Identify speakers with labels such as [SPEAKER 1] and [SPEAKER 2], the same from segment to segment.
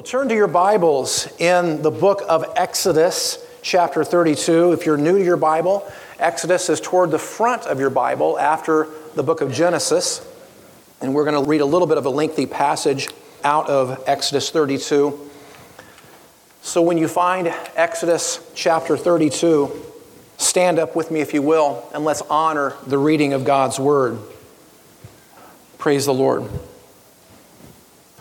[SPEAKER 1] Well, turn to your Bibles in the book of Exodus, chapter 32. If you're new to your Bible, Exodus is toward the front of your Bible after the book of Genesis. And we're going to read a little bit of a lengthy passage out of Exodus 32. So when you find Exodus chapter 32, stand up with me if you will, and let's honor the reading of God's word. Praise the Lord.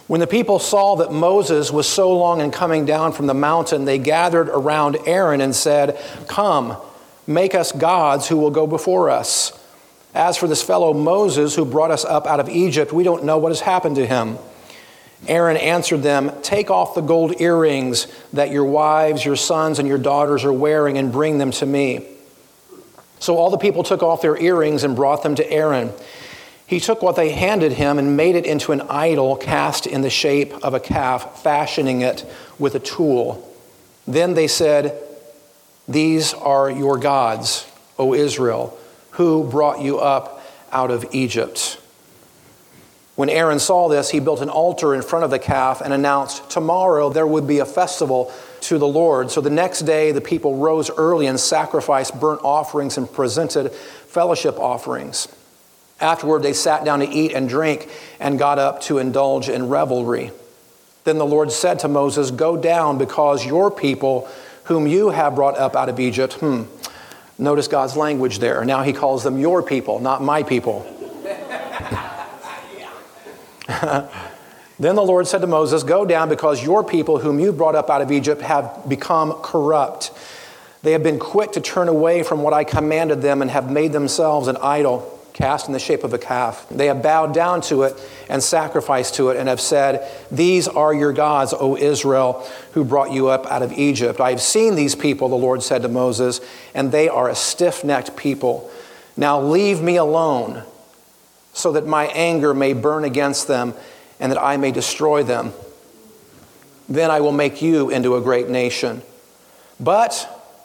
[SPEAKER 1] When the people saw that Moses was so long in coming down from the mountain, they gathered around Aaron and said, Come, make us gods who will go before us. As for this fellow Moses who brought us up out of Egypt, we don't know what has happened to him. Aaron answered them, Take off the gold earrings that your wives, your sons, and your daughters are wearing and bring them to me. So all the people took off their earrings and brought them to Aaron. He took what they handed him and made it into an idol cast in the shape of a calf, fashioning it with a tool. Then they said, These are your gods, O Israel, who brought you up out of Egypt. When Aaron saw this, he built an altar in front of the calf and announced, Tomorrow there would be a festival to the Lord. So the next day, the people rose early and sacrificed burnt offerings and presented fellowship offerings. Afterward, they sat down to eat and drink and got up to indulge in revelry. Then the Lord said to Moses, Go down because your people, whom you have brought up out of Egypt, hmm, notice God's language there. Now he calls them your people, not my people. then the Lord said to Moses, Go down because your people, whom you brought up out of Egypt, have become corrupt. They have been quick to turn away from what I commanded them and have made themselves an idol cast in the shape of a calf. They have bowed down to it and sacrificed to it and have said, These are your gods, O Israel, who brought you up out of Egypt. I have seen these people, the Lord said to Moses, and they are a stiff necked people. Now leave me alone so that my anger may burn against them and that I may destroy them. Then I will make you into a great nation. But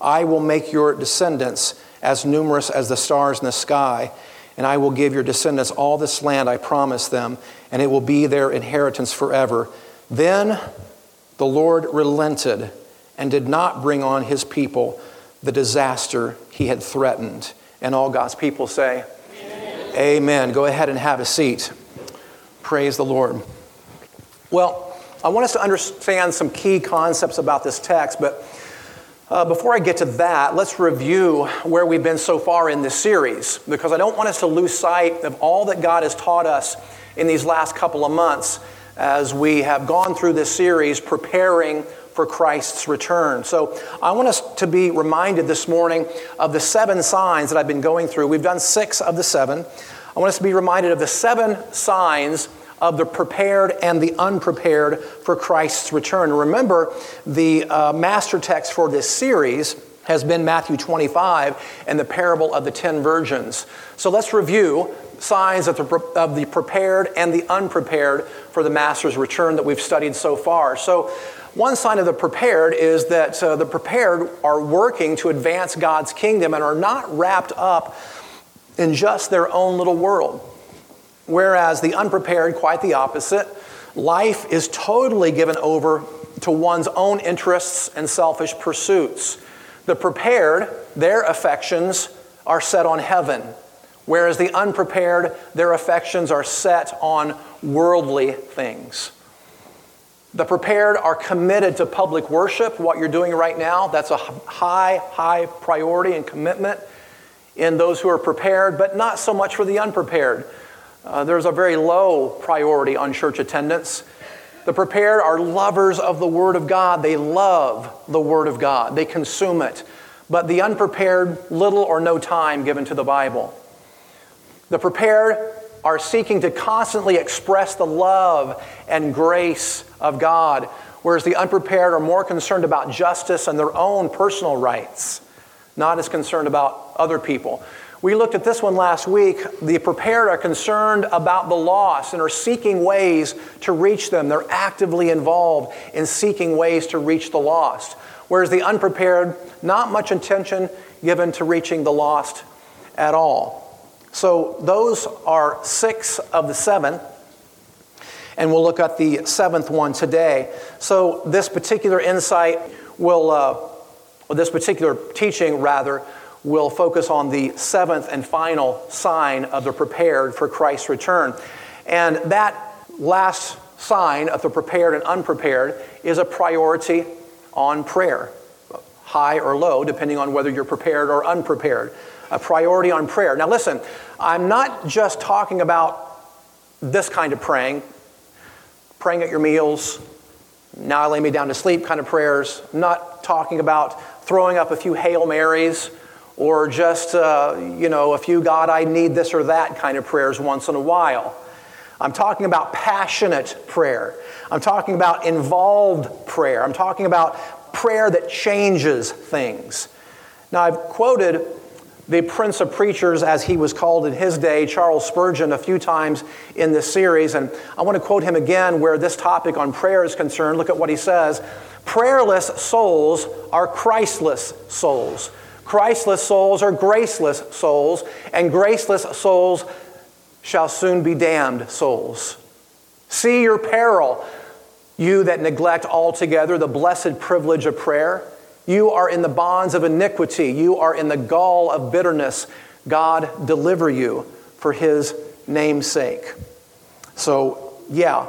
[SPEAKER 1] I will make your descendants as numerous as the stars in the sky, and I will give your descendants all this land I promised them, and it will be their inheritance forever. Then the Lord relented and did not bring on his people the disaster he had threatened. And all God's people say, Amen. Amen. Go ahead and have a seat. Praise the Lord. Well, I want us to understand some key concepts about this text, but uh, before I get to that, let's review where we've been so far in this series, because I don't want us to lose sight of all that God has taught us in these last couple of months as we have gone through this series preparing for Christ's return. So I want us to be reminded this morning of the seven signs that I've been going through. We've done six of the seven. I want us to be reminded of the seven signs of the prepared and the unprepared for Christ's return. Remember, the uh, master text for this series has been Matthew 25 and the parable of the ten virgins. So let's review signs of the, of the prepared and the unprepared for the master's return that we've studied so far. So, one sign of the prepared is that uh, the prepared are working to advance God's kingdom and are not wrapped up in just their own little world. Whereas the unprepared, quite the opposite. Life is totally given over to one's own interests and selfish pursuits. The prepared, their affections are set on heaven, whereas the unprepared, their affections are set on worldly things. The prepared are committed to public worship, what you're doing right now. That's a high, high priority and commitment in those who are prepared, but not so much for the unprepared. Uh, there's a very low priority on church attendance. The prepared are lovers of the Word of God. They love the Word of God, they consume it. But the unprepared, little or no time given to the Bible. The prepared are seeking to constantly express the love and grace of God whereas the unprepared are more concerned about justice and their own personal rights, not as concerned about other people. We looked at this one last week. The prepared are concerned about the lost and are seeking ways to reach them. They're actively involved in seeking ways to reach the lost. Whereas the unprepared, not much attention given to reaching the lost at all. So those are six of the seven. And we'll look at the seventh one today. So this particular insight will, uh, or this particular teaching rather, will focus on the seventh and final sign of the prepared for Christ's return. And that last sign of the prepared and unprepared is a priority on prayer, high or low, depending on whether you're prepared or unprepared. A priority on prayer. Now, listen, I'm not just talking about this kind of praying, praying at your meals, now I lay me down to sleep kind of prayers. I'm not talking about throwing up a few Hail Marys or just, uh, you know, a few God, I need this or that kind of prayers once in a while. I'm talking about passionate prayer. I'm talking about involved prayer. I'm talking about prayer that changes things. Now, I've quoted the Prince of Preachers, as he was called in his day, Charles Spurgeon, a few times in this series. And I want to quote him again where this topic on prayer is concerned. Look at what he says Prayerless souls are Christless souls. Christless souls are graceless souls, and graceless souls shall soon be damned souls. See your peril, you that neglect altogether the blessed privilege of prayer. You are in the bonds of iniquity, you are in the gall of bitterness. God deliver you for his name's sake. So, yeah,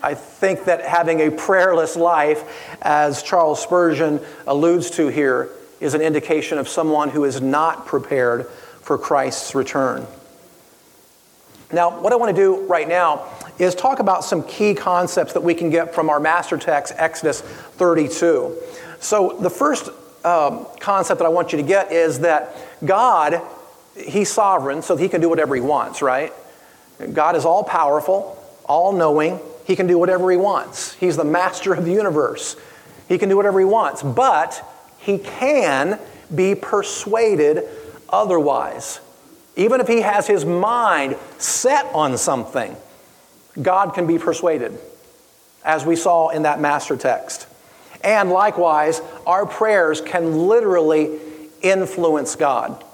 [SPEAKER 1] I think that having a prayerless life, as Charles Spurgeon alludes to here, is an indication of someone who is not prepared for Christ's return. Now, what I want to do right now is talk about some key concepts that we can get from our master text, Exodus 32. So, the first um, concept that I want you to get is that God, He's sovereign, so He can do whatever He wants, right? God is all powerful, all knowing. He can do whatever He wants. He's the master of the universe. He can do whatever He wants. But he can be persuaded otherwise. Even if he has his mind set on something, God can be persuaded, as we saw in that master text. And likewise, our prayers can literally influence God.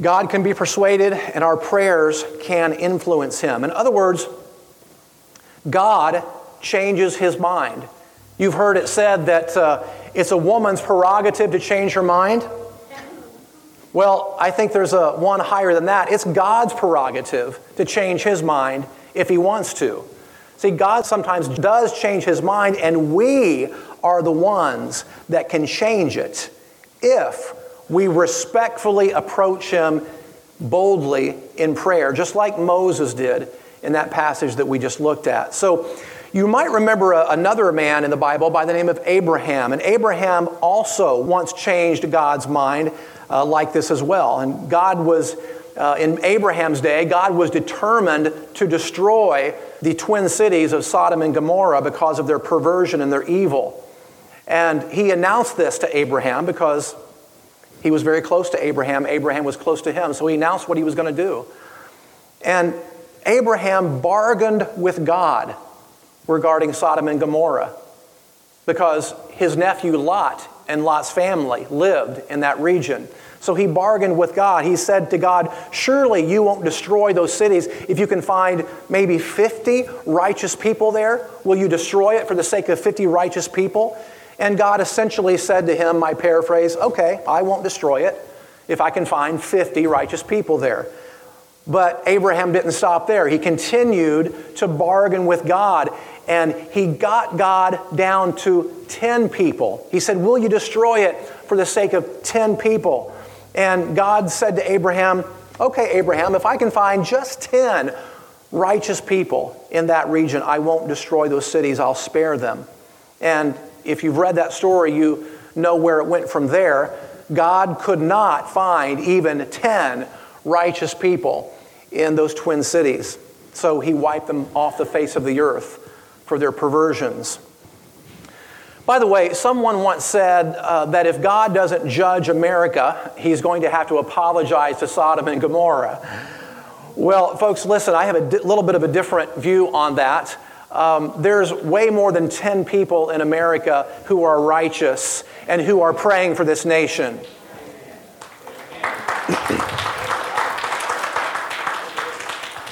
[SPEAKER 1] God can be persuaded, and our prayers can influence him. In other words, God changes his mind. You've heard it said that uh, it's a woman's prerogative to change her mind. Well, I think there's a one higher than that. It's God's prerogative to change his mind if he wants to. See, God sometimes does change his mind, and we are the ones that can change it if we respectfully approach him boldly in prayer, just like Moses did in that passage that we just looked at. So, you might remember a, another man in the Bible by the name of Abraham. And Abraham also once changed God's mind uh, like this as well. And God was, uh, in Abraham's day, God was determined to destroy the twin cities of Sodom and Gomorrah because of their perversion and their evil. And he announced this to Abraham because he was very close to Abraham. Abraham was close to him. So he announced what he was going to do. And Abraham bargained with God regarding Sodom and Gomorrah because his nephew Lot and Lot's family lived in that region. So he bargained with God. He said to God, Surely you won't destroy those cities. If you can find maybe 50 righteous people there, will you destroy it for the sake of 50 righteous people? And God essentially said to him, my paraphrase, Okay, I won't destroy it if I can find 50 righteous people there. But Abraham didn't stop there. He continued to bargain with God and he got God down to 10 people. He said, Will you destroy it for the sake of 10 people? And God said to Abraham, Okay, Abraham, if I can find just 10 righteous people in that region, I won't destroy those cities, I'll spare them. And if you've read that story, you know where it went from there. God could not find even 10 righteous people in those twin cities. So he wiped them off the face of the earth for their perversions. By the way, someone once said uh, that if God doesn't judge America, he's going to have to apologize to Sodom and Gomorrah. Well, folks, listen, I have a di- little bit of a different view on that. Um, there's way more than 10 people in America who are righteous and who are praying for this nation.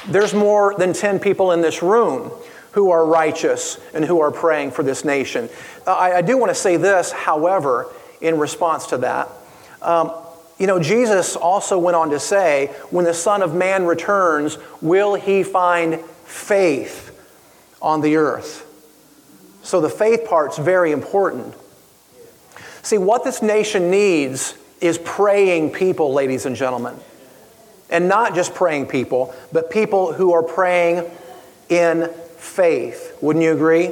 [SPEAKER 1] There's more than 10 people in this room who are righteous and who are praying for this nation. Uh, I, I, do want to say this, however, in response to that. Um, you know, Jesus also went on to say, when the Son of Man returns, will he find faith on the earth? So the faith part's very important. See, what this nation needs is praying people, ladies and gentlemen. And not just praying people, but people who are praying in faith. Wouldn't you agree?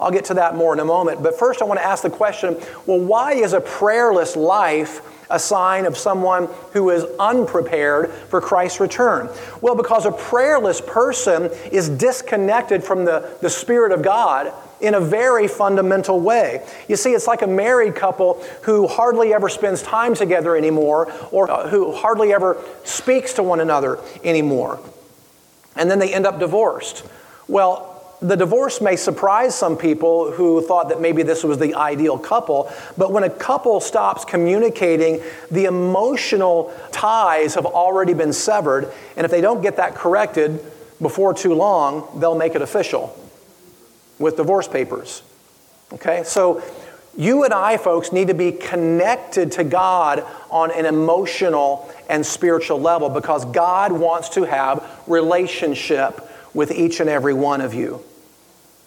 [SPEAKER 1] I'll get to that more in a moment. But first, I want to ask the question well, why is a prayerless life a sign of someone who is unprepared for Christ's return? Well, because a prayerless person is disconnected from the, the Spirit of God in a very fundamental way. You see, it's like a married couple who hardly ever spends time together anymore or uh, who hardly ever speaks to one another anymore. And then they end up divorced. Well, the divorce may surprise some people who thought that maybe this was the ideal couple, but when a couple stops communicating, the emotional ties have already been severed, and if they don't get that corrected before too long, they'll make it official with divorce papers. Okay? So you and I, folks, need to be connected to God on an emotional and spiritual level because God wants to have relationship with each and every one of you.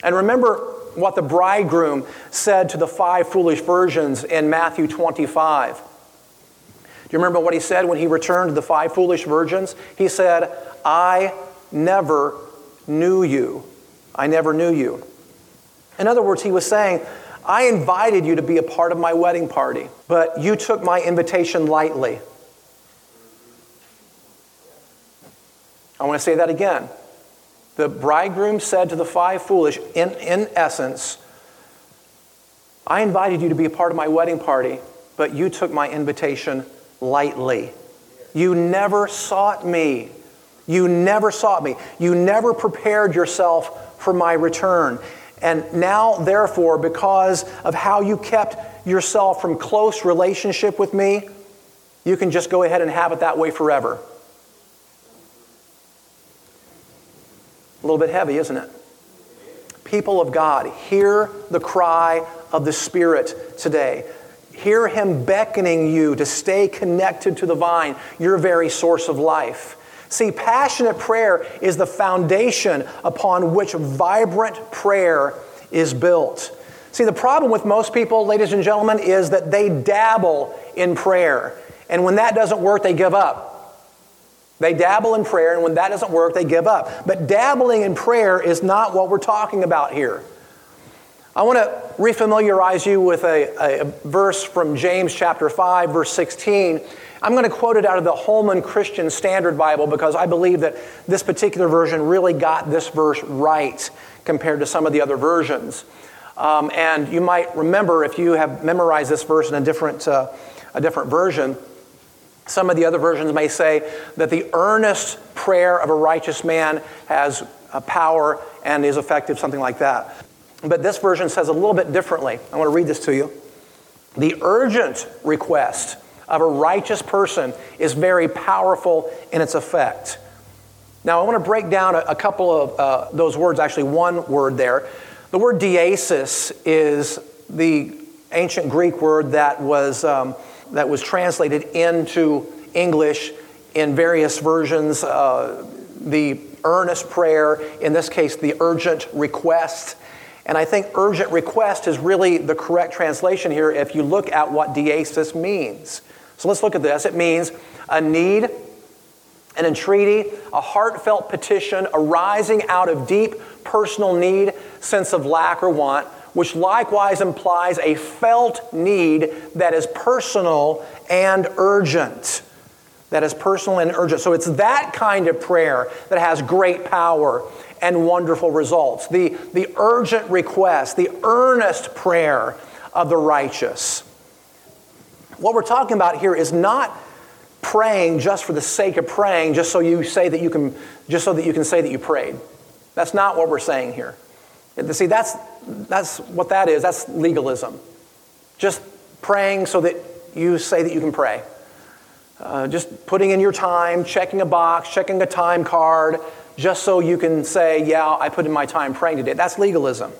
[SPEAKER 1] And remember what the bridegroom said to the five foolish virgins in Matthew 25. Do you remember what he said when he returned to the five foolish virgins? He said, I never knew you. I never knew you. In other words, he was saying, I invited you to be a part of my wedding party, but you took my invitation lightly. I want to say that again. The bridegroom said to the five foolish, in, in essence, I invited you to be a part of my wedding party, but you took my invitation lightly. You never sought me. You never sought me. You never prepared yourself for my return. And now, therefore, because of how you kept yourself from close relationship with me, you can just go ahead and have it that way forever. A little bit heavy, isn't it? People of God, hear the cry of the Spirit today. Hear Him beckoning you to stay connected to the vine, your very source of life. See, passionate prayer is the foundation upon which vibrant prayer is built. See, the problem with most people, ladies and gentlemen, is that they dabble in prayer. And when that doesn't work, they give up. They dabble in prayer, and when that doesn't work, they give up. But dabbling in prayer is not what we're talking about here. I want to refamiliarize you with a, a, verse from James chapter 5, verse 16. I'm going to quote it out of the Holman Christian Standard Bible because I believe that this particular version really got this verse right compared to some of the other versions. Um, and you might remember if you have memorized this verse in a different, uh, a different version some of the other versions may say that the earnest prayer of a righteous man has a power and is effective, something like that. But this version says a little bit differently. I want to read this to you. The urgent request of a righteous person is very powerful in its effect. Now, I want to break down a, a couple of uh, those words, actually, one word there. The word deesis is the ancient Greek word that was. Um, that was translated into English in various versions. Uh, the earnest prayer, in this case, the urgent request. And I think urgent request is really the correct translation here if you look at what deesis means. So let's look at this. It means a need, an entreaty, a heartfelt petition arising out of deep personal need, sense of lack or want, which likewise implies a felt need that is personal and urgent. That is personal and urgent. So it's that kind of prayer that has great power and wonderful results. The, the urgent request, the earnest prayer of the righteous. What we're talking about here is not praying just for the sake of praying, just so you say that you can, just so that you can say that you prayed. That's not what we're saying here. See, that's, that's what that is. That's legalism. Just praying so that you say that you can pray. Uh, just putting in your time, checking a box, checking a time card, just so you can say, yeah, I put in my time praying today. That's legalism.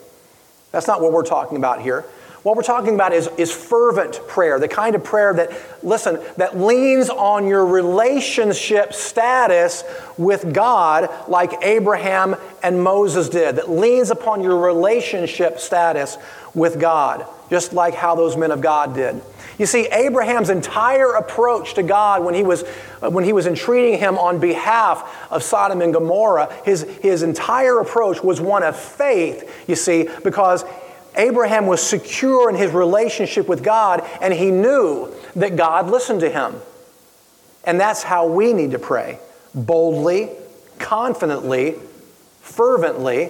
[SPEAKER 1] That's not what we're talking about here. What we're talking about is, is fervent prayer, the kind of prayer that, listen, that leans on your relationship status with God, like Abraham and Moses did, that leans upon your relationship status with God, just like how those men of God did. You see, Abraham's entire approach to God when he was, when he was entreating him on behalf of Sodom and Gomorrah, his, his entire approach was one of faith, you see, because Abraham was secure in his relationship with God, and he knew that God listened to him. And that's how we need to pray boldly, confidently, fervently,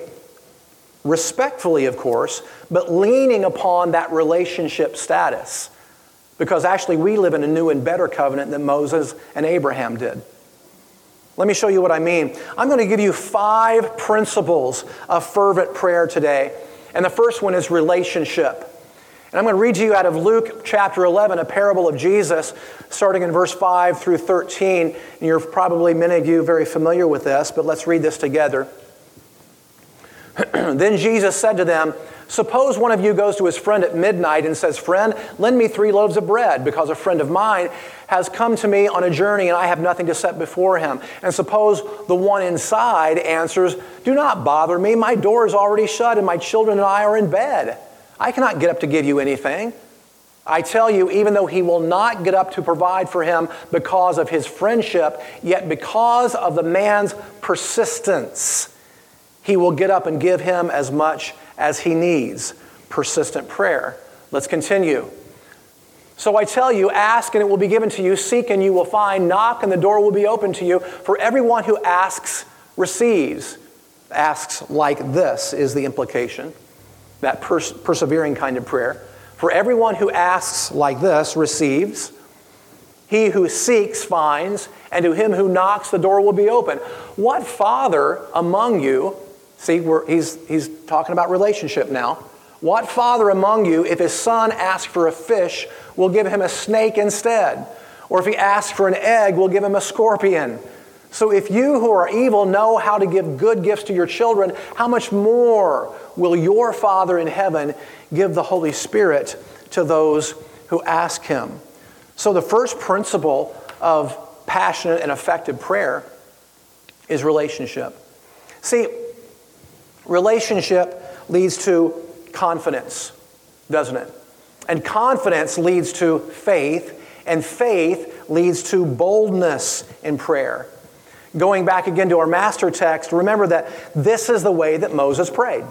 [SPEAKER 1] respectfully, of course, but leaning upon that relationship status. Because actually, we live in a new and better covenant than Moses and Abraham did. Let me show you what I mean. I'm going to give you five principles of fervent prayer today and the first one is relationship. And I'm going to read to you out of Luke chapter 11, a parable of Jesus, starting in verse 5 through 13. And you're probably, many of you, very familiar with this, but let's read this together. then Jesus said to them, Suppose one of you goes to his friend at midnight and says, Friend, lend me three loaves of bread, because a friend of mine has come to me on a journey and I have nothing to set before him. And suppose the one inside answers, Do not bother me. My door is already shut and my children and I are in bed. I cannot get up to give you anything. I tell you, even though he will not get up to provide for him because of his friendship, yet because of the man's persistence, he will get up and give him as much as he needs. Persistent prayer. Let's continue. So I tell you, ask and it will be given to you, seek and you will find, knock and the door will be open to you. For everyone who asks receives. Asks like this is the implication, that pers- persevering kind of prayer. For everyone who asks like this receives. He who seeks finds, and to him who knocks, the door will be open. What father among you See, he's, he's talking about relationship now. What father among you, if his son asks for a fish, will give him a snake instead? Or if he asks for an egg, will give him a scorpion? So if you who are evil know how to give good gifts to your children, how much more will your Father in heaven give the Holy Spirit to those who ask him? So the first principle of passionate and effective prayer is relationship. See, Relationship leads to confidence, doesn't it? And confidence leads to faith, and faith leads to boldness in prayer. Going back again to our master text, remember that this is the way that Moses prayed.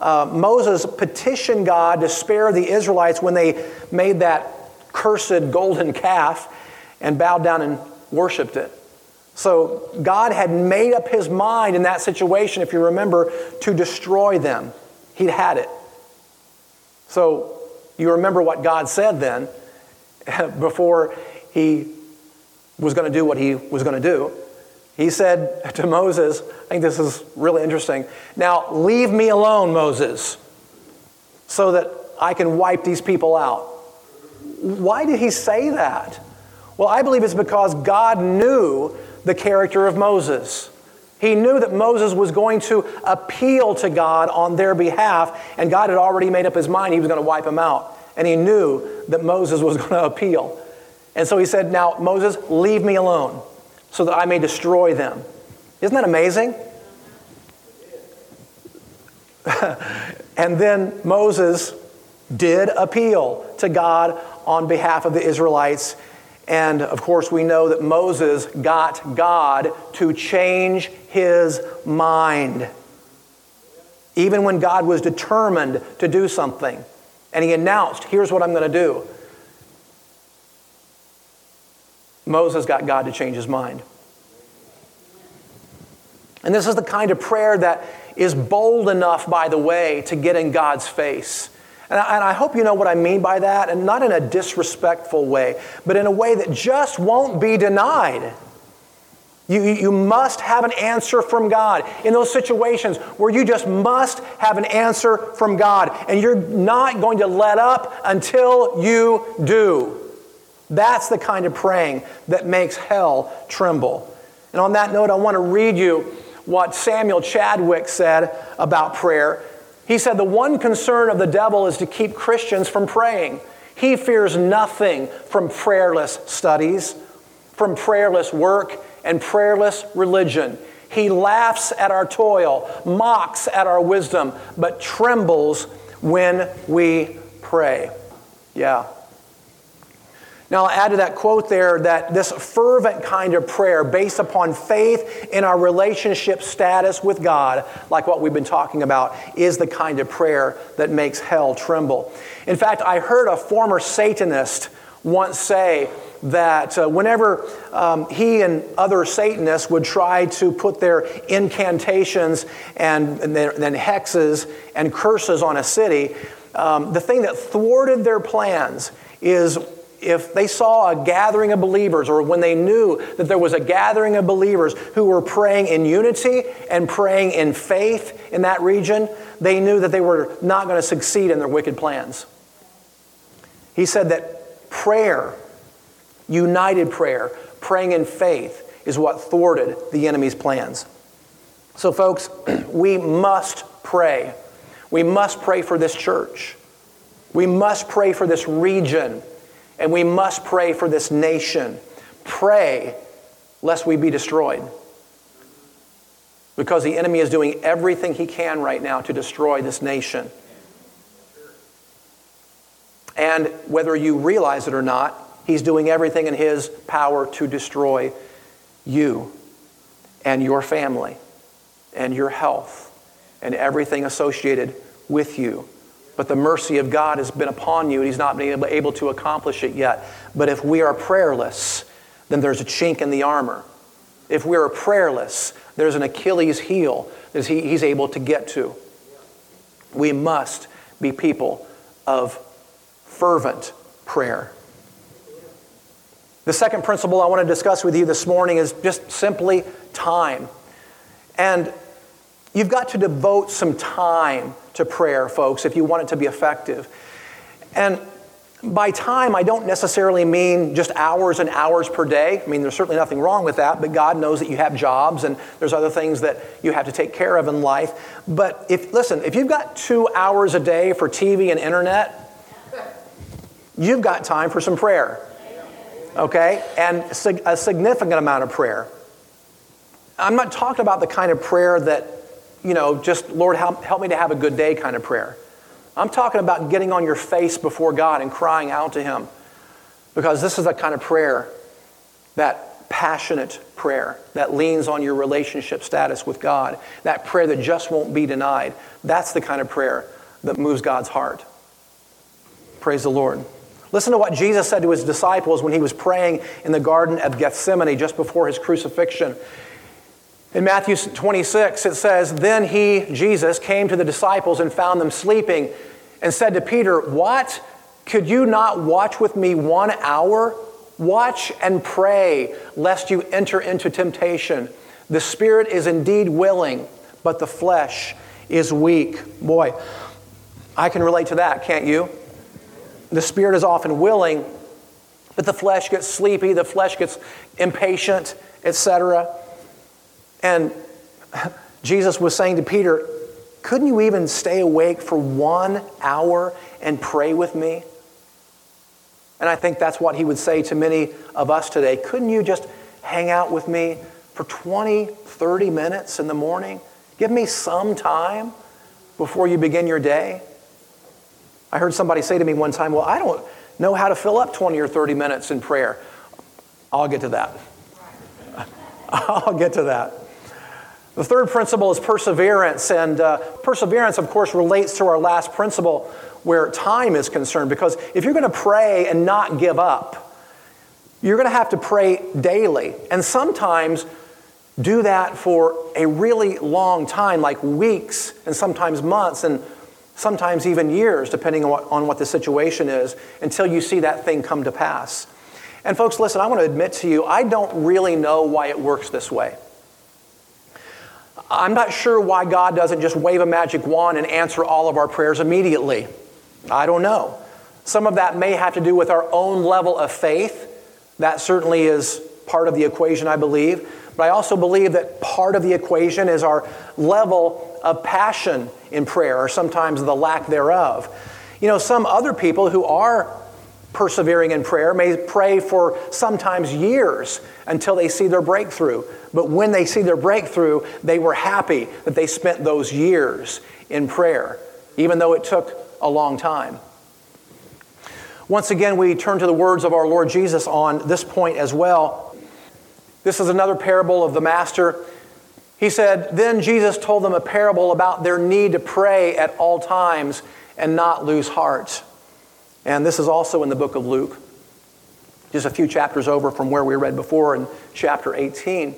[SPEAKER 1] Uh, Moses petitioned God to spare the Israelites when they made that cursed golden calf and bowed down and worshiped it. So God had made up his mind in that situation, if you remember, to destroy them. He'd had it. So you remember what God said then before he was going to do what he was going to do. He said to Moses, I think this is really interesting. Now, leave me alone, Moses, so that I can wipe these people out. Why did he say that? Well, I believe it's because God knew the character of Moses. He knew that Moses was going to appeal to God on their behalf, and God had already made up his mind he was going to wipe him out. And he knew that Moses was going to appeal. And so he said, Now, Moses, leave me alone so that I may destroy them. Isn't that amazing? and then Moses did appeal to God on behalf of the Israelites and of course, we know that Moses got God to change his mind. Even when God was determined to do something, and he announced, Here's what I'm going to do. Moses got God to change his mind. And this is the kind of prayer that is bold enough, by the way, to get in God's face. And I, and I, hope you know what I mean by that, and not in a disrespectful way, but in a way that just won't be denied. You, you must have an answer from God in those situations where you just must have an answer from God, and you're not going to let up until you do. That's the kind of praying that makes hell tremble. And on that note, I want to read you what Samuel Chadwick said about prayer. He said, The one concern of the devil is to keep Christians from praying. He fears nothing from prayerless studies, from prayerless work, and prayerless religion. He laughs at our toil, mocks at our wisdom, but trembles when we pray. Yeah. Now, I'll add to that quote there that this fervent kind of prayer, based upon faith in our relationship status with God, like what we've been talking about, is the kind of prayer that makes hell tremble. In fact, I heard a former Satanist once say that uh, whenever um, he and other Satanists would try to put their incantations and, then hexes and curses on a city, um, the thing that thwarted their plans is if they saw a gathering of believers or when they knew that there was a gathering of believers who were praying in unity and praying in faith in that region, they knew that they were not going to succeed in their wicked plans. He said that prayer, united prayer, praying in faith, is what thwarted the enemy's plans. So, folks, we must pray. We must pray for this church. We must pray for this region. And we must pray for this nation. Pray lest we be destroyed. Because the enemy is doing everything he can right now to destroy this nation. And whether you realize it or not, he's doing everything in his power to destroy you and your family and your health and everything associated with you. But the mercy of God has been upon you, and He's not been able to accomplish it yet. But if we are prayerless, then there's a chink in the armor. If we are prayerless, there's an Achilles heel that he, He's able to get to. We must be people of fervent prayer. The second principle I want to discuss with you this morning is just simply time. And you've got to devote some time to prayer, folks, if you want it to be effective. And by time, I don't necessarily mean just hours and hours per day. I mean, there's certainly nothing wrong with that, but God knows that you have jobs and there's other things that you have to take care of in life. But if, listen, if you've got two hours a day for TV and internet, you've got time for some prayer. Okay? And a significant amount of prayer. I'm not talking about the kind of prayer that you know, just Lord, help, help me to have a good day kind of prayer. I'm talking about getting on your face before God and crying out to Him. Because this is the kind of prayer, that passionate prayer that leans on your relationship status with God, that prayer that just won't be denied. That's the kind of prayer that moves God's heart. Praise the Lord. Listen to what Jesus said to his disciples when he was praying in the Garden of Gethsemane just before his crucifixion. In Matthew 26, it says, Then he, Jesus, came to the disciples and found them sleeping and said to Peter, What? Could you not watch with me one hour? Watch and pray, lest you enter into temptation. The spirit is indeed willing, but the flesh is weak. Boy, I can relate to that, can't you? The spirit is often willing, but the flesh gets sleepy, the flesh gets impatient, etc. And Jesus was saying to Peter, Couldn't you even stay awake for one hour and pray with me? And I think that's what he would say to many of us today. Couldn't you just hang out with me for 20, 30 minutes in the morning? Give me some time before you begin your day. I heard somebody say to me one time, Well, I don't know how to fill up 20 or 30 minutes in prayer. I'll get to that. I'll get to that. The third principle is perseverance, and uh, perseverance, of course, relates to our last principle where time is concerned. Because if you're going to pray and not give up, you're going to have to pray daily. And sometimes do that for a really long time, like weeks and sometimes months and sometimes even years, depending on what, on what the situation is, until you see that thing come to pass. And folks, listen, I want to admit to you, I don't really know why it works this way. I'm not sure why God doesn't just wave a magic wand and answer all of our prayers immediately. I don't know. Some of that may have to do with our own level of faith. That certainly is part of the equation, I believe. But I also believe that part of the equation is our level of passion in prayer, or sometimes the lack thereof. You know, some other people who are persevering in prayer may pray for sometimes years until they see their breakthrough. But when they see their breakthrough, they were happy that they spent those years in prayer, even though it took a long time. Once again, we turn to the words of our Lord Jesus on this point as well. This is another parable of the Master. He said, Then Jesus told them a parable about their need to pray at all times and not lose heart. And this is also in the book of Luke, just a few chapters over from where we read before in chapter 18.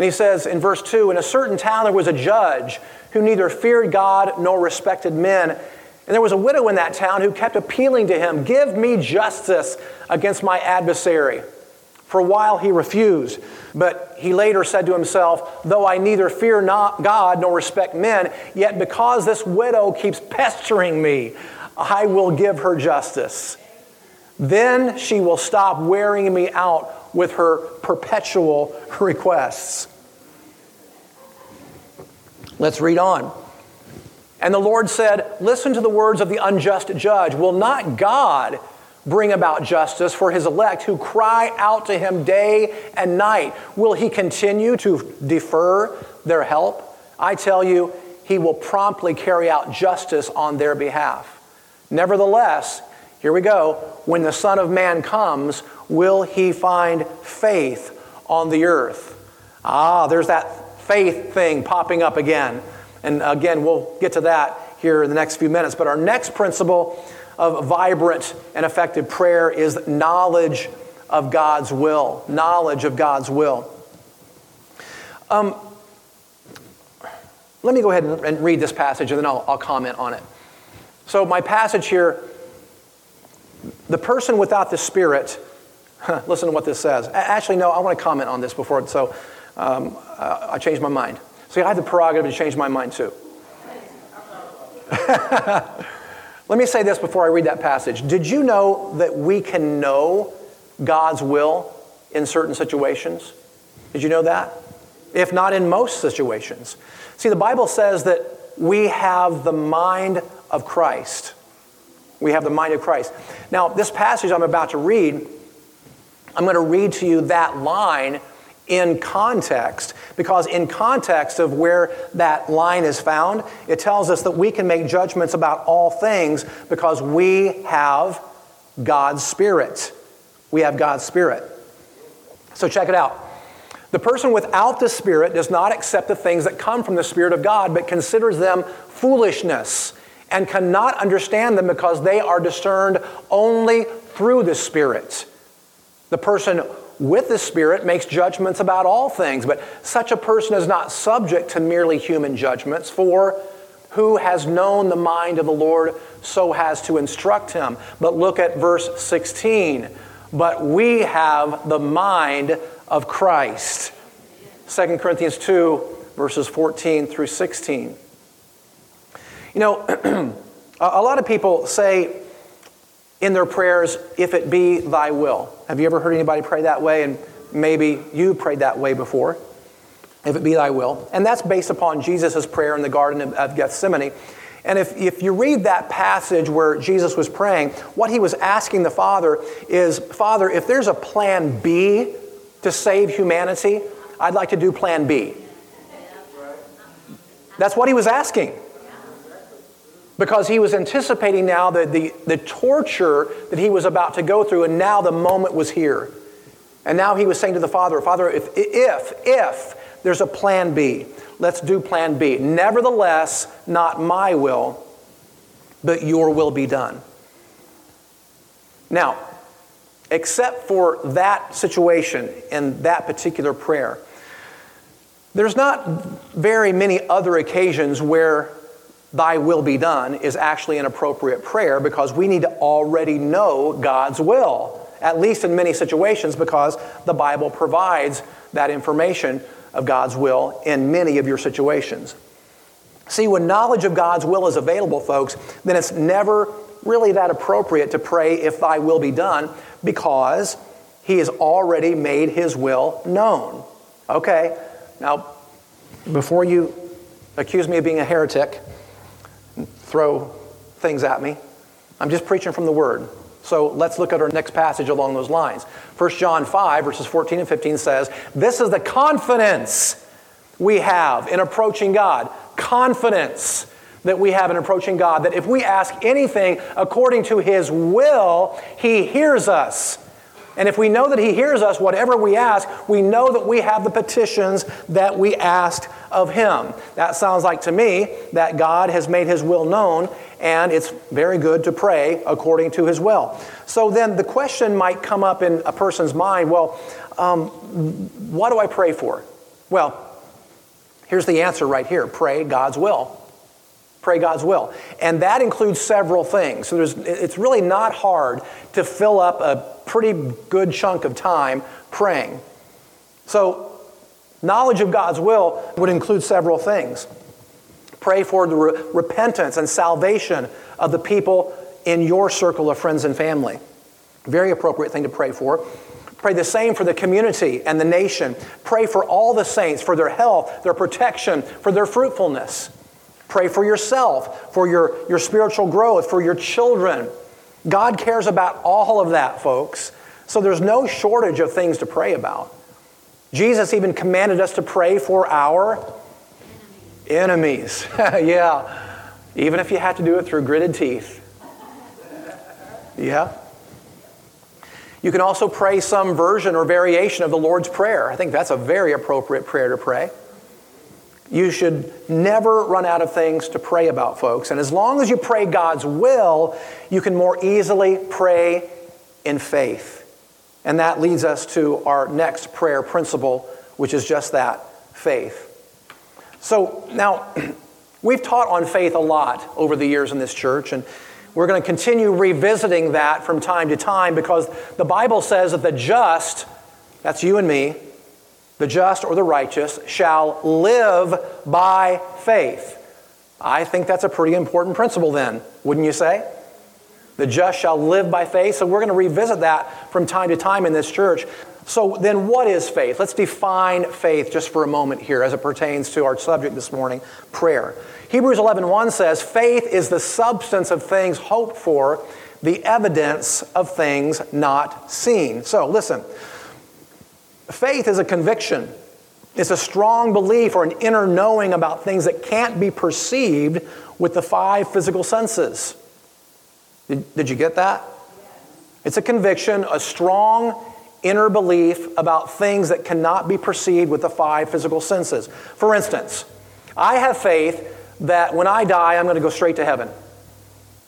[SPEAKER 1] And he says in verse 2 In a certain town there was a judge who neither feared God nor respected men. And there was a widow in that town who kept appealing to him, Give me justice against my adversary. For a while he refused, but he later said to himself, Though I neither fear not God nor respect men, yet because this widow keeps pestering me, I will give her justice. Then she will stop wearing me out with her perpetual requests. Let's read on. And the Lord said, Listen to the words of the unjust judge. Will not God bring about justice for his elect who cry out to him day and night? Will he continue to defer their help? I tell you, he will promptly carry out justice on their behalf. Nevertheless, here we go, when the Son of Man comes, will he find faith on the earth? Ah, there's that faith thing popping up again. And again, we'll get to that here in the next few minutes. But our next principle of vibrant and effective prayer is knowledge of God's will. Knowledge of God's will. Um, let me go ahead and read this passage and then I'll, I'll comment on it. So, my passage here the person without the Spirit, listen to what this says. Actually, no, I want to comment on this before, so um, I changed my mind. See, I have the prerogative to change my mind too. Let me say this before I read that passage. Did you know that we can know God's will in certain situations? Did you know that? If not in most situations. See, the Bible says that we have the mind of Christ. We have the mind of Christ. Now, this passage I'm about to read, I'm going to read to you that line in context because in context of where that line is found it tells us that we can make judgments about all things because we have god's spirit. We have god's spirit. So check it out. The person without the spirit does not accept the things that come from the spirit of god but considers them foolishness and cannot understand them because they are discerned only through the spirit. The person with the Spirit makes judgments about all things, but such a person is not subject to merely human judgments, for who has known the mind of the Lord so has to instruct him. But look at verse 16. But we have the mind of Christ. 2 Corinthians 2, verses 14 through 16. You know, a lot of people say, in their prayers, if it be thy will. Have you ever heard anybody pray that way? And maybe you prayed that way before. If it be thy will. And that's based upon Jesus' prayer in the Garden of Gethsemane. And if, if you read that passage where Jesus was praying, what he was asking the Father is Father, if there's a plan B to save humanity, I'd like to do plan B. That's what he was asking because he was anticipating now the, the, the torture that he was about to go through, and now the moment was here. And now he was saying to the Father, Father, if, if, if there's a plan B, let's do plan B. Nevertheless, not my will, but your will be done. Now, except for that situation and that particular prayer, There's not very many other occasions where thy will be done is actually an appropriate prayer because we need to already know God's will, at least in many situations, because the Bible provides that information of God's will in many of your situations. See, when knowledge of God's will is available, folks, then it's never really that appropriate to pray, if thy will be done, because he has already made his will known. Okay, now, before you accuse me of being a heretic, throw things at me, I'm just preaching from the Word. So let's look at our next passage along those lines. 1 John 5, verses 14 and 15 says, This is the confidence we have in approaching God. Confidence that we have in approaching God, that if we ask anything according to His will, He hears us. And if we know that He hears us, whatever we ask, we know that we have the petitions that we asked of Him. That sounds like to me that God has made His will known, and it's very good to pray according to His will. So then the question might come up in a person's mind well, um, what do I pray for? Well, here's the answer right here pray God's will. Pray God's will. And that includes several things. So it's really not hard to fill up a pretty good chunk of time praying. So, knowledge of God's will would include several things. Pray for the re- repentance and salvation of the people in your circle of friends and family. Very appropriate thing to pray for. Pray the same for the community and the nation. Pray for all the saints, for their health, their protection, for their fruitfulness. Pray for yourself, for your, your spiritual growth, for your children. God cares about all of that, folks. So there's no shortage of things to pray about. Jesus even commanded us to pray for our enemies. yeah. Even if you had to do it through gritted teeth. Yeah. You can also pray some version or variation of the Lord's Prayer. I think that's a very appropriate prayer to pray. You should never run out of things to pray about, folks. And as long as you pray God's will, you can more easily pray in faith. And that leads us to our next prayer principle, which is just that faith. So now, we've taught on faith a lot over the years in this church, and we're going to continue revisiting that from time to time because the Bible says that the just, that's you and me, the just or the righteous, shall live by faith. I think that's a pretty important principle, then, wouldn't you say? The just shall live by faith. So, we're going to revisit that from time to time in this church. So, then what is faith? Let's define faith just for a moment here as it pertains to our subject this morning prayer. Hebrews 11:1 says, Faith is the substance of things hoped for, the evidence of things not seen. So, listen. Faith is a conviction. It's a strong belief or an inner knowing about things that can't be perceived with the five physical senses. Did, did you get that? It's a conviction, a strong inner belief about things that cannot be perceived with the five physical senses. For instance, I have faith that when I die, I'm going to go straight to heaven.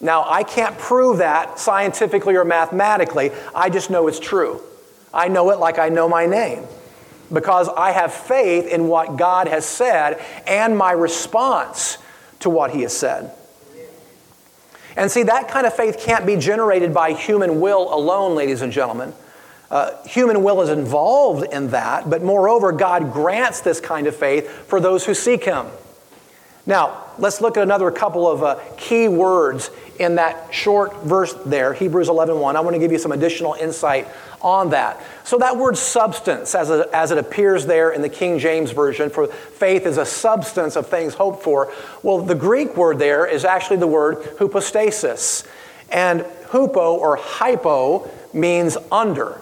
[SPEAKER 1] Now, I can't prove that scientifically or mathematically, I just know it's true. I know it like I know my name because I have faith in what God has said and my response to what He has said. And see, that kind of faith can't be generated by human will alone, ladies and gentlemen. Uh, human will is involved in that, but moreover, God grants this kind of faith for those who seek Him. Now, let's look at another couple of uh, key words in that short verse there, Hebrews 11.1. 1. I want to give you some additional insight on that. So, that word substance, as, as it appears there in the King James Version, for faith is a substance of things hoped for. Well, the Greek word there is actually the word hypostasis. And hupo or hypo means under.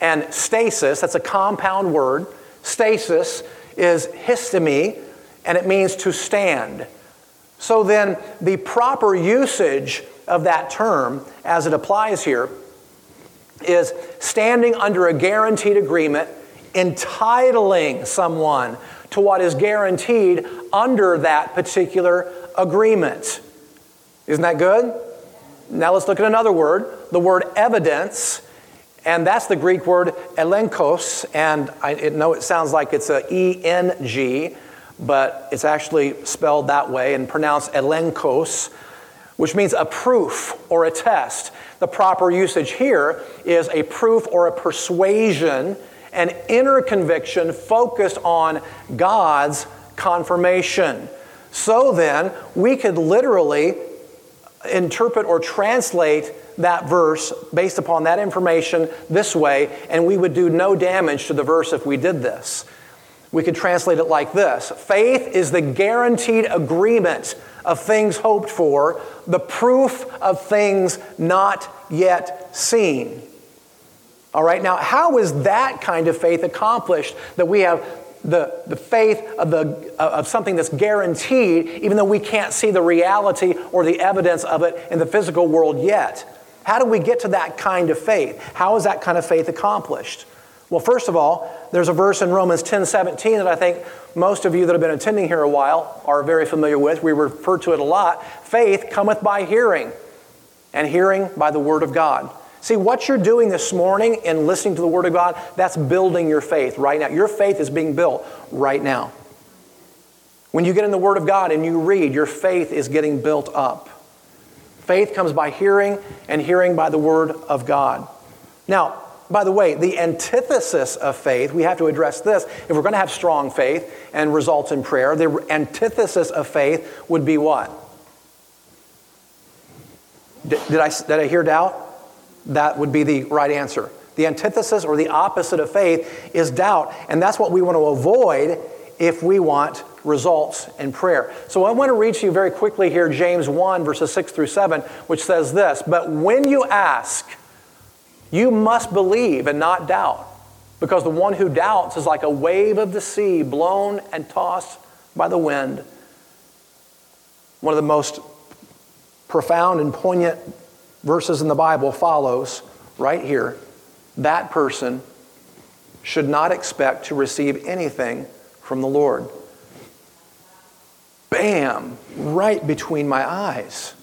[SPEAKER 1] And stasis, that's a compound word. Stasis is histemi, and it means to stand. So then, the proper usage of that term as it applies here is standing under a guaranteed agreement, entitling someone to what is guaranteed under that particular agreement. Isn't that good? Now let's look at another word, the word evidence. And that's the Greek word elenkos, and I know it sounds like it's a E N G, but it's actually spelled that way and pronounced elenkos, which means a proof or a test. The proper usage here is a proof or a persuasion, an inner conviction focused on God's confirmation. So then, we could literally interpret or translate that verse based upon that information this way, and we would do no damage to the verse if we did this. We could translate it like this Faith is the guaranteed agreement of things hoped for, the proof of things not yet seen. All right, now, how is that kind of faith accomplished that we have the, the faith of, the, of something that's guaranteed, even though we can't see the reality or the evidence of it in the physical world yet? How do we get to that kind of faith? How is that kind of faith accomplished? Well, first of all, there's a verse in Romans 10 17 that I think most of you that have been attending here a while are very familiar with. We refer to it a lot. Faith cometh by hearing, and hearing by the Word of God. See, what you're doing this morning in listening to the Word of God, that's building your faith right now. Your faith is being built right now. When you get in the Word of God and you read, your faith is getting built up. Faith comes by hearing, and hearing by the Word of God. Now, by the way, the antithesis of faith, we have to address this. If we're going to have strong faith and results in prayer, the antithesis of faith would be what? Did, I, did I hear doubt? That would be the right answer. The antithesis or the opposite of faith is doubt, and that's what we want to avoid if we want results in prayer. So I want to read to you very quickly here James 1, verses 6 through 7, which says this But when you ask, you must believe and not doubt, because the one who doubts is like a wave of the sea blown and tossed by the wind. One of the most profound and poignant verses in the Bible follows right here. That person should not expect to receive anything from the Lord. Bam, right between my eyes.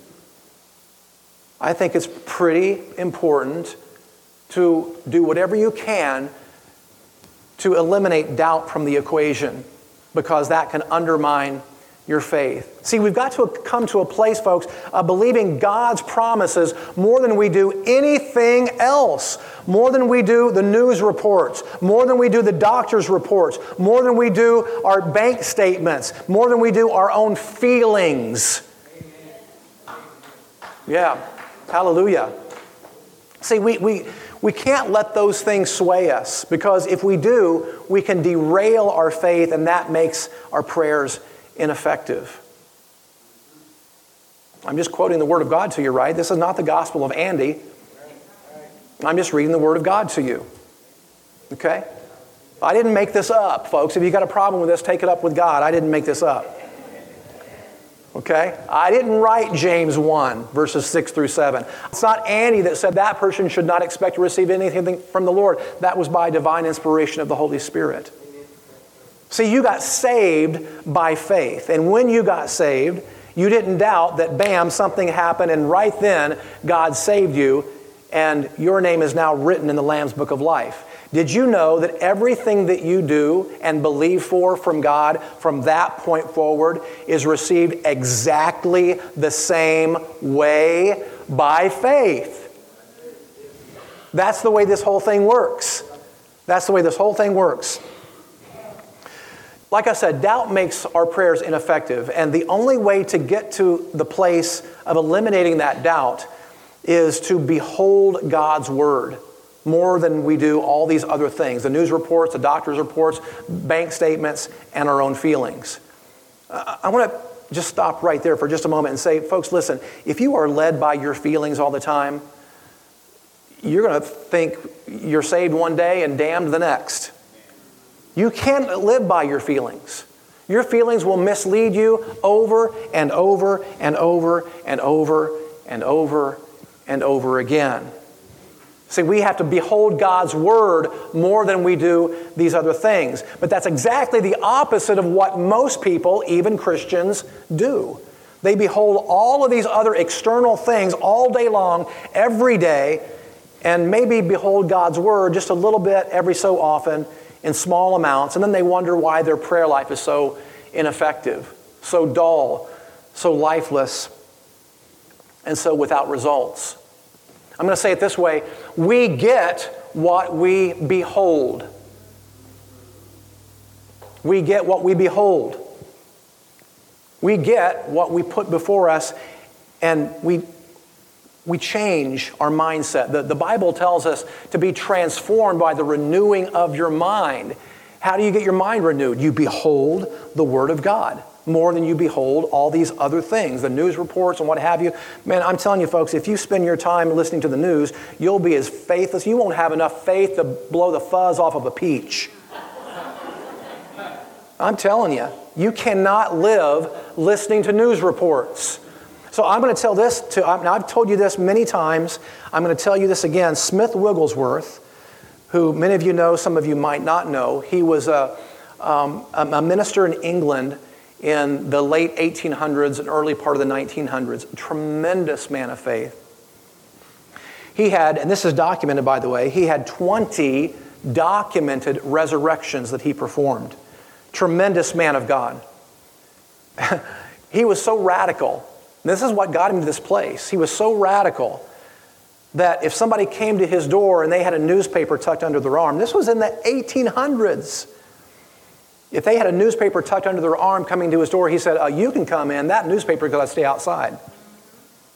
[SPEAKER 1] I think it's pretty important to do whatever you can to eliminate doubt from the equation because that can undermine your faith. See, we've got to come to a place, folks, of believing God's promises more than we do anything else, more than we do the news reports, more than we do the doctor's reports, more than we do our bank statements, more than we do our own feelings. Yeah, hallelujah. See, we, we, we can't let those things sway us because if we do, we can derail our faith and that makes our prayers ineffective. I'm just quoting the Word of God to you, right? This is not the gospel of Andy. I'm just reading the Word of God to you. Okay? I didn't make this up, folks. If you got a problem with this, take it up with God. I didn't make this up. Okay? I didn't write James 1, verses 6 through 7. It's not Andy that said that person should not expect to receive anything from the Lord. That was by divine inspiration of the Holy Spirit. See, you got saved by faith. And when you got saved, you didn't doubt that, bam, something happened, and right then, God saved you, and your name is now written in the Lamb's Book of Life. Did you know that everything that you do and believe for from God from that point forward is received exactly the same way by faith? That's the way this whole thing works. That's the way this whole thing works. Like I said, doubt makes our prayers ineffective, and the only way to get to the place of eliminating that doubt is to behold God's Word more than we do all these other things the news reports, the doctor's reports, bank statements, and our own feelings. I want to just stop right there for just a moment and say, folks, listen, if you are led by your feelings all the time, you're going to think you're saved one day and damned the next. You can't live by your feelings. Your feelings will mislead you over and over and over and over and over and over again. See, we have to behold God's word more than we do these other things. But that's exactly the opposite of what most people, even Christians, do. They behold all of these other external things all day long, every day, and maybe behold God's word just a little bit every so often in small amounts, and then they wonder why their prayer life is so ineffective, so dull, so lifeless, and so without results. I'm going to say it this way we get what we behold. We get what we behold. We get what we put before us, and we, we change our mindset. The, the Bible tells us to be transformed by the renewing of your mind. How do you get your mind renewed? You behold the Word of God more than you behold all these other things, the news reports and what have you. Man, I'm telling you, folks, if you spend your time listening to the news, you'll be as faithless. You won't have enough faith to blow the fuzz off of a peach. I'm telling you, you cannot live listening to news reports. So I'm going to tell this to, now I've told you this many times. I'm going to tell you this again. Smith Wigglesworth, who many of you know, some of you might not know, he was a, um, a minister in England in the late 1800s and early part of the 1900s. A tremendous man of faith. He had, and this is documented by the way, he had 20 documented resurrections that he performed. Tremendous man of God. he was so radical. This is what got him to this place. He was so radical that if somebody came to his door and they had a newspaper tucked under their arm, this was in the 1800s. If they had a newspaper tucked under their arm coming to his door, he said, uh, You can come in. That newspaper got to stay outside.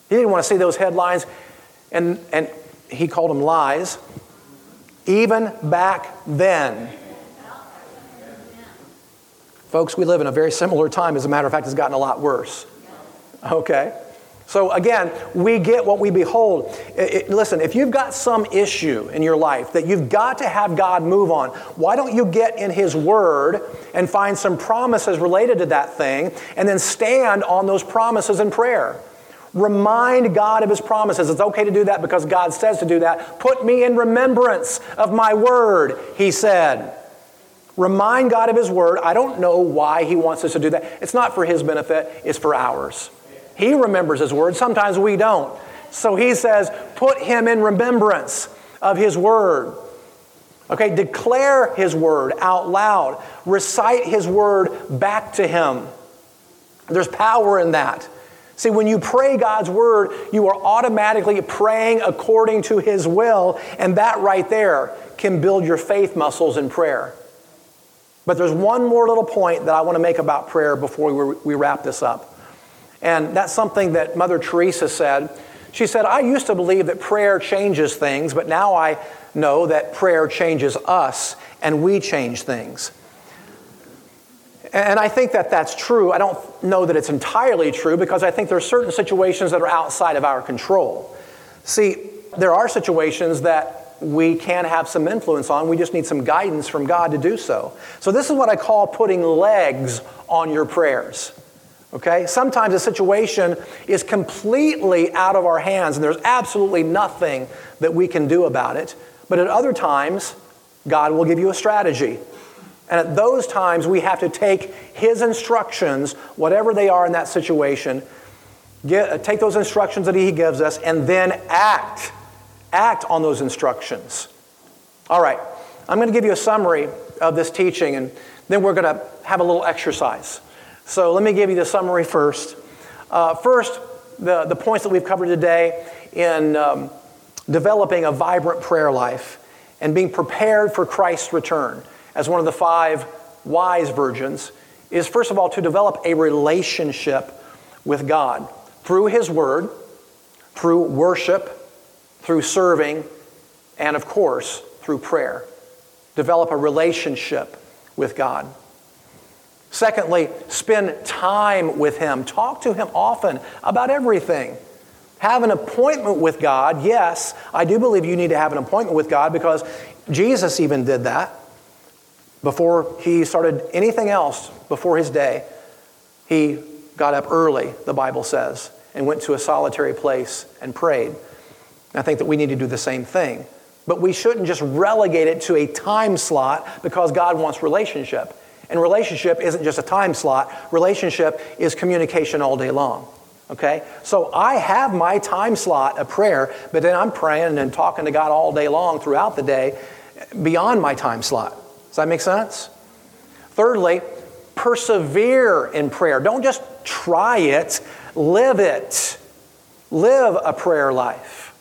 [SPEAKER 1] He didn't want to see those headlines, and, and he called them lies. Even back then. Folks, we live in a very similar time. As a matter of fact, it's gotten a lot worse. Okay? So again, we get what we behold. It, it, listen, if you've got some issue in your life that you've got to have God move on, why don't you get in His Word and find some promises related to that thing and then stand on those promises in prayer? Remind God of His promises. It's okay to do that because God says to do that. Put me in remembrance of my Word, He said. Remind God of His Word. I don't know why He wants us to do that. It's not for His benefit, it's for ours. He remembers His word. Sometimes we don't. So He says, put Him in remembrance of His word. Okay, declare His word out loud. Recite His word back to Him. There's power in that. See, when you pray God's word, you are automatically praying according to His will, and that right there can build your faith muscles in prayer. But there's one more little point that I want to make about prayer before we wrap this up. And that's something that Mother Teresa said. She said, I used to believe that prayer changes things, but now I know that prayer changes us and we change things. And I think that that's true. I don't know that it's entirely true because I think there are certain situations that are outside of our control. See, there are situations that we can have some influence on. We just need some guidance from God to do so. So, this is what I call putting legs on your prayers. Okay? Sometimes a situation is completely out of our hands and there's absolutely nothing that we can do about it. But at other times, God will give you a strategy. And at those times, we have to take His instructions, whatever they are in that situation, get, uh, take those instructions that He gives us, and then act. Act on those instructions. All right, I'm going to give you a summary of this teaching, and then we're going to have a little exercise. So let me give you the summary first. Uh, first, the, the points that we've covered today in um, developing a vibrant prayer life and being prepared for Christ's return as one of the five wise virgins is first of all to develop a relationship with God through His Word, through worship, through serving, and of course, through prayer. Develop a relationship with God. Secondly, spend time with Him. Talk to Him often about everything. Have an appointment with God. Yes, I do believe you need to have an appointment with God because Jesus even did that before he started anything else before his day. He got up early, the Bible says, and went to a solitary place and prayed. I think that we need to do the same thing. But we shouldn't just relegate it to a time slot because God wants relationship. And relationship isn't just a time slot, relationship is communication all day long. Okay? So I have my time slot of prayer, but then I'm praying and talking to God all day long throughout the day beyond my time slot. Does that make sense? Thirdly, persevere in prayer. Don't just try it, live it. Live a prayer life.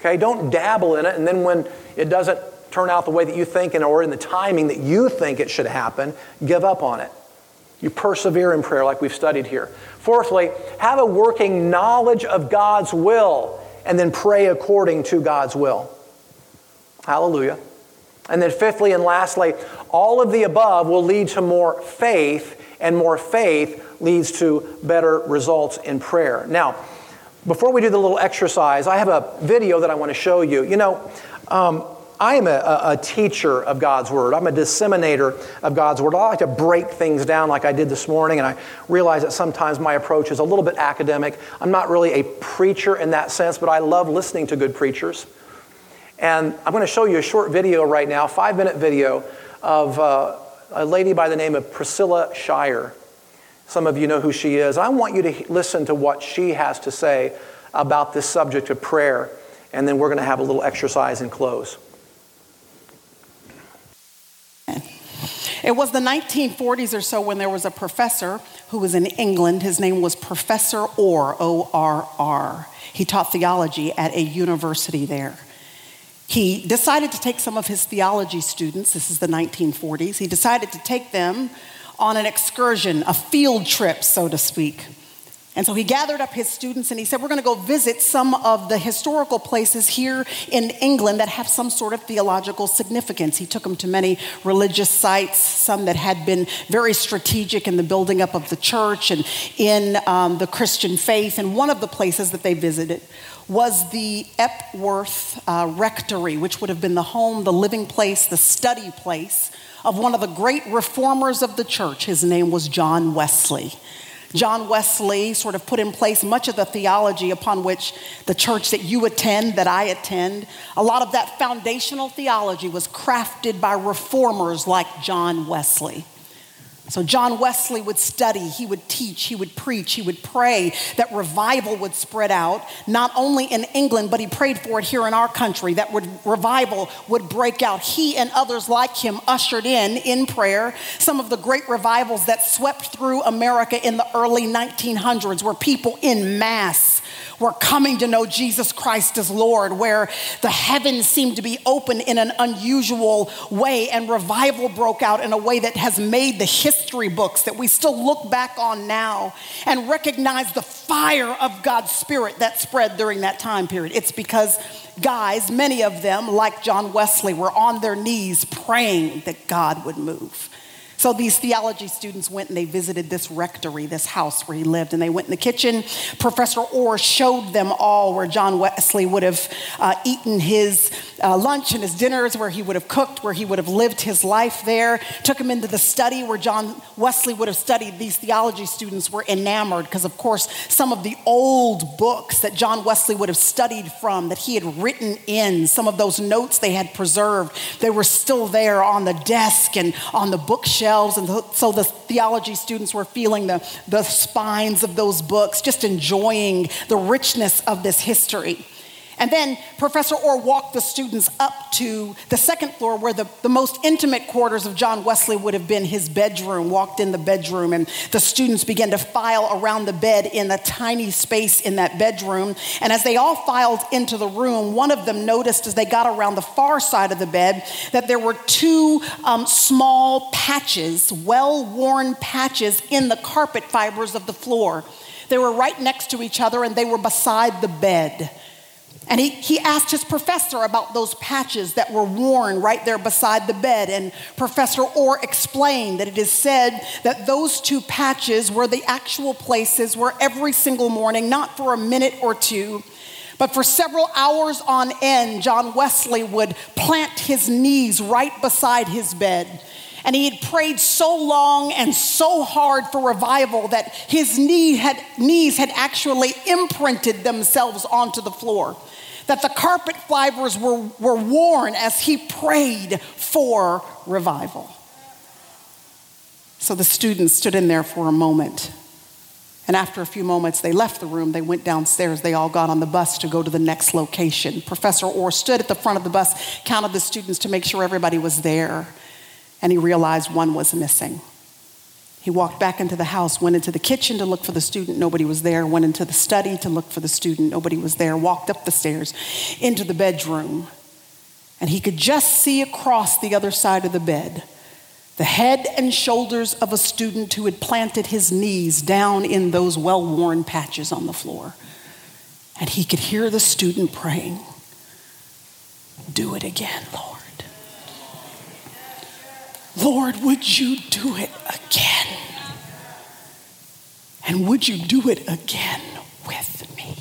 [SPEAKER 1] Okay? Don't dabble in it, and then when it doesn't turn out the way that you think and or in the timing that you think it should happen, give up on it. You persevere in prayer, like we've studied here. Fourthly, have a working knowledge of God's will and then pray according to God's will. Hallelujah. And then, fifthly and lastly, all of the above will lead to more faith, and more faith leads to better results in prayer. Now, before we do the little exercise, I have a video that I want to show you. You know, um, I am a, a, teacher of God's Word. I'm a disseminator of God's Word. I like to break things down like I did this morning, and I realize that sometimes my approach is a little bit academic. I'm not really a preacher in that sense, but I love listening to good preachers. And I'm going to show you a short video right now, five minute video, of uh, a lady by the name of Priscilla Shirer. Some of you know who she is. I want you to listen to what she has to say about this subject of prayer, and then we're going to have a little exercise and close.
[SPEAKER 2] It was the 1940s or so when there was a professor who was in England. His name was Professor Orr, O R R. He taught theology at a university there. He decided to take some of his theology students, this is the 1940s, he decided to take them on an excursion, a field trip, so to speak. And so he gathered up his students and he said, We're going to go visit some of the historical places here in England that have some sort of theological significance. He took them to many religious sites, some that had been very strategic in the building up of the church and in um, the Christian faith. And one of the places that they visited was the Epworth uh, Rectory, which would have been the home, the living place, the study place of one of the great reformers of the church. His name was John Wesley. John Wesley sort of put in place much of the theology upon which the church that you attend, that I attend, a lot of that foundational theology was crafted by reformers like John Wesley. So, John Wesley would study, he would teach, he would preach, he would pray that revival would spread out, not only in England, but he prayed for it here in our country, that would, revival would break out. He and others like him ushered in, in prayer, some of the great revivals that swept through America in the early 1900s, where people in mass were coming to know Jesus Christ as Lord, where the heavens seemed to be open in an unusual way, and revival broke out in a way that has made the history books that we still look back on now and recognize the fire of God's Spirit that spread during that time period. It's because guys, many of them, like John Wesley, were on their knees praying that God would move. So these theology students went and they visited this rectory, this house where he lived, and they went in the kitchen. Professor Orr showed them all where John Wesley would have uh, eaten his uh, lunch and his dinners, where he would have cooked, where he would have lived his life there. Took him into the study where John Wesley would have studied. These theology students were enamored because, of course, some of the old books that John Wesley would have studied from, that he had written in, some of those notes they had preserved, they were still there on the desk and on the bookshelves. And so the theology students were feeling the, the spines of those books, just enjoying the richness of this history. And then Professor Orr walked the students up to the second floor where the, the most intimate quarters of John Wesley would have been his bedroom, walked in the bedroom, and the students began to file around the bed in the tiny space in that bedroom. And as they all filed into the room, one of them noticed as they got around the far side of the bed that there were two um, small patches, well worn patches in the carpet fibers of the floor. They were right next to each other and they were beside the bed. And he, he asked his professor about those patches that were worn right there beside the bed. And Professor Orr explained that it is said that those two patches were the actual places where every single morning, not for a minute or two, but for several hours on end, John Wesley would plant his knees right beside his bed. And he had prayed so long and so hard for revival that his knee had, knees had actually imprinted themselves onto the floor that the carpet fibers were, were worn as he prayed for revival. So the students stood in there for a moment And after a few moments, they left the room. They went downstairs. They all got on the bus to go to the next location. Professor Orr stood at the front of the bus, counted the students to make sure everybody was there, and he realized one was missing. He walked back into the house, went into the kitchen to look for the student, nobody was there, went into the study to look for the student, nobody was there, walked up the stairs into the bedroom, and he could just see across the other side of the bed the head and shoulders of a student who had planted his knees down in those well worn patches on the floor. And he could hear the student praying, Do it again, Lord. Lord, would you do it again? And would you do it again with me?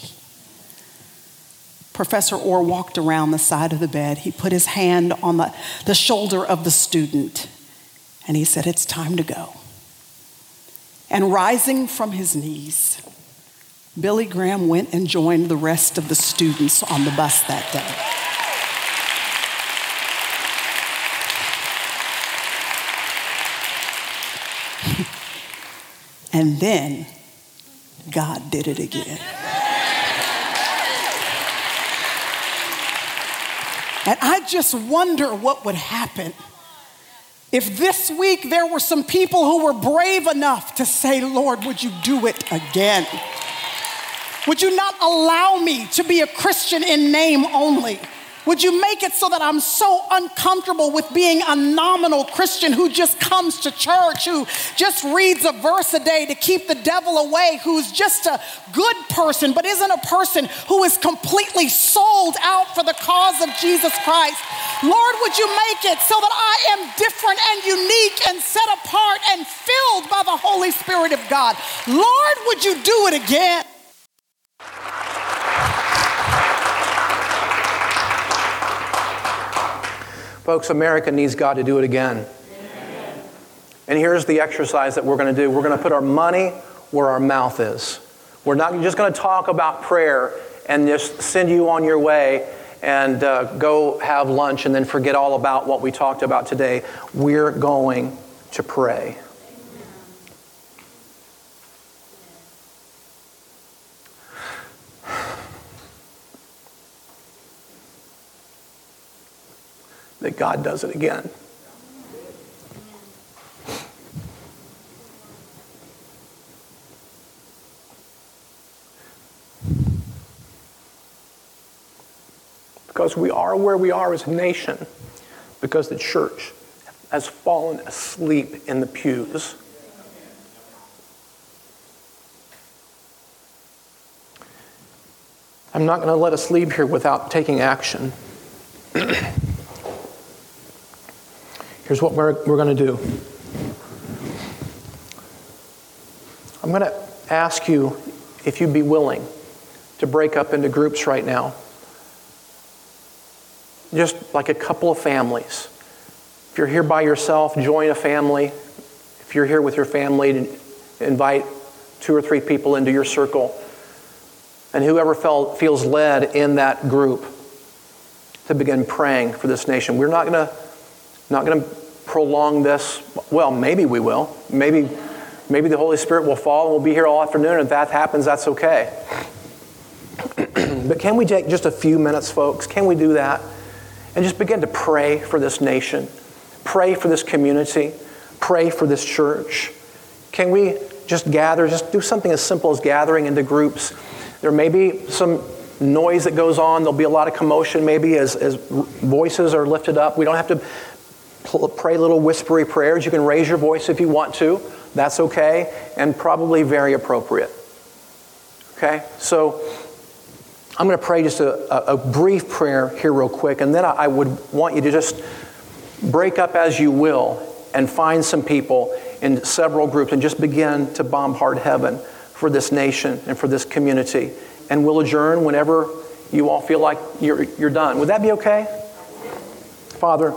[SPEAKER 2] Professor Orr walked around the side of the bed. He put his hand on the, the shoulder of the student and he said, It's time to go. And rising from his knees, Billy Graham went and joined the rest of the students on the bus that day. And then God did it again. And I just wonder what would happen if this week there were some people who were brave enough to say, Lord, would you do it again? Would you not allow me to be a Christian in name only? Would you make it so that I'm so uncomfortable with being a nominal Christian who just comes to church, who just reads a verse a day to keep the devil away, who's just a good person, but isn't a person who is completely sold out for the cause of Jesus Christ? Lord, would you make it so that I am different and unique and set apart and filled by the Holy Spirit of God? Lord, would you do it again?
[SPEAKER 1] Folks, America needs God to do it again. Amen. And here's the exercise that we're going to do we're going to put our money where our mouth is. We're not just going to talk about prayer and just send you on your way and uh, go have lunch and then forget all about what we talked about today. We're going to pray. That God does it again. Because we are where we are as a nation, because the church has fallen asleep in the pews. I'm not going to let us leave here without taking action. Here's what we're, we're going to do I'm going to ask you if you'd be willing to break up into groups right now. Just like a couple of families. If you're here by yourself, join a family. If you're here with your family, invite two or three people into your circle. And whoever felt, feels led in that group to begin praying for this nation. We're not going to not going to prolong this. Well, maybe we will. Maybe, maybe the Holy Spirit will fall and we'll be here all afternoon. And if that happens, that's okay. but can we take just a few minutes, folks? Can we do that? And just begin to pray for this nation, pray for this community, pray for this church. Can we just gather, just do something as simple as gathering into groups? There may be some noise that goes on. There'll be a lot of commotion maybe as, as voices are lifted up. We don't have to pray little whispery prayers. You can raise your voice if you want to. That's okay, and probably very appropriate. Okay? So I'm going to pray just a, a, brief prayer here, real quick, and then I would want you to just break up as you will and find some people in several groups and just begin to bombard heaven for this nation and for this community. And we'll adjourn whenever you all feel like you're, you're done. Would that be okay? Father,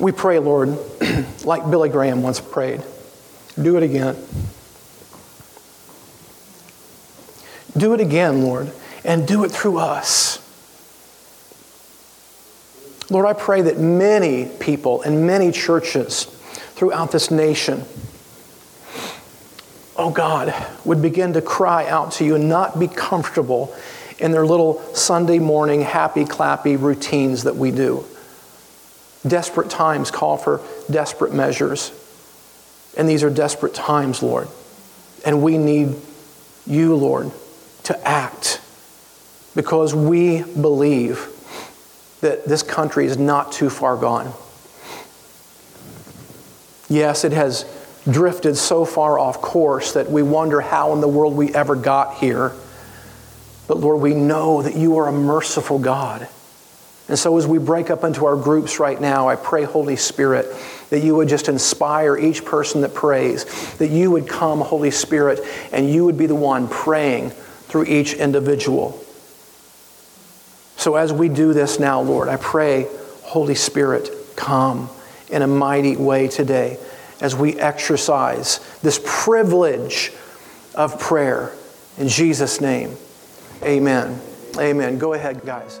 [SPEAKER 1] we pray, Lord, like Billy Graham once prayed. Do it again. Do it again, Lord, and do it through us. Lord, I pray that many people and many churches throughout this nation oh God, would begin to cry out to you and not be comfortable in their little Sunday morning happy clappy routines that we do. Desperate times call for desperate measures. And these are desperate times, Lord. And we need you, Lord, to act because we believe that this country is not too far gone. Yes, it has drifted so far off course that we wonder how in the world we ever got here. But Lord, we know that you are a merciful God. And so as we break up into our groups right now, I pray, Holy Spirit, that you would just inspire each person that prays, that you would come, Holy Spirit, and you would be the one praying through each individual. So as we do this now, Lord, I pray, Holy Spirit, come in a mighty way today as we exercise this privilege of prayer. In Jesus' name, amen. Amen. Go ahead, guys.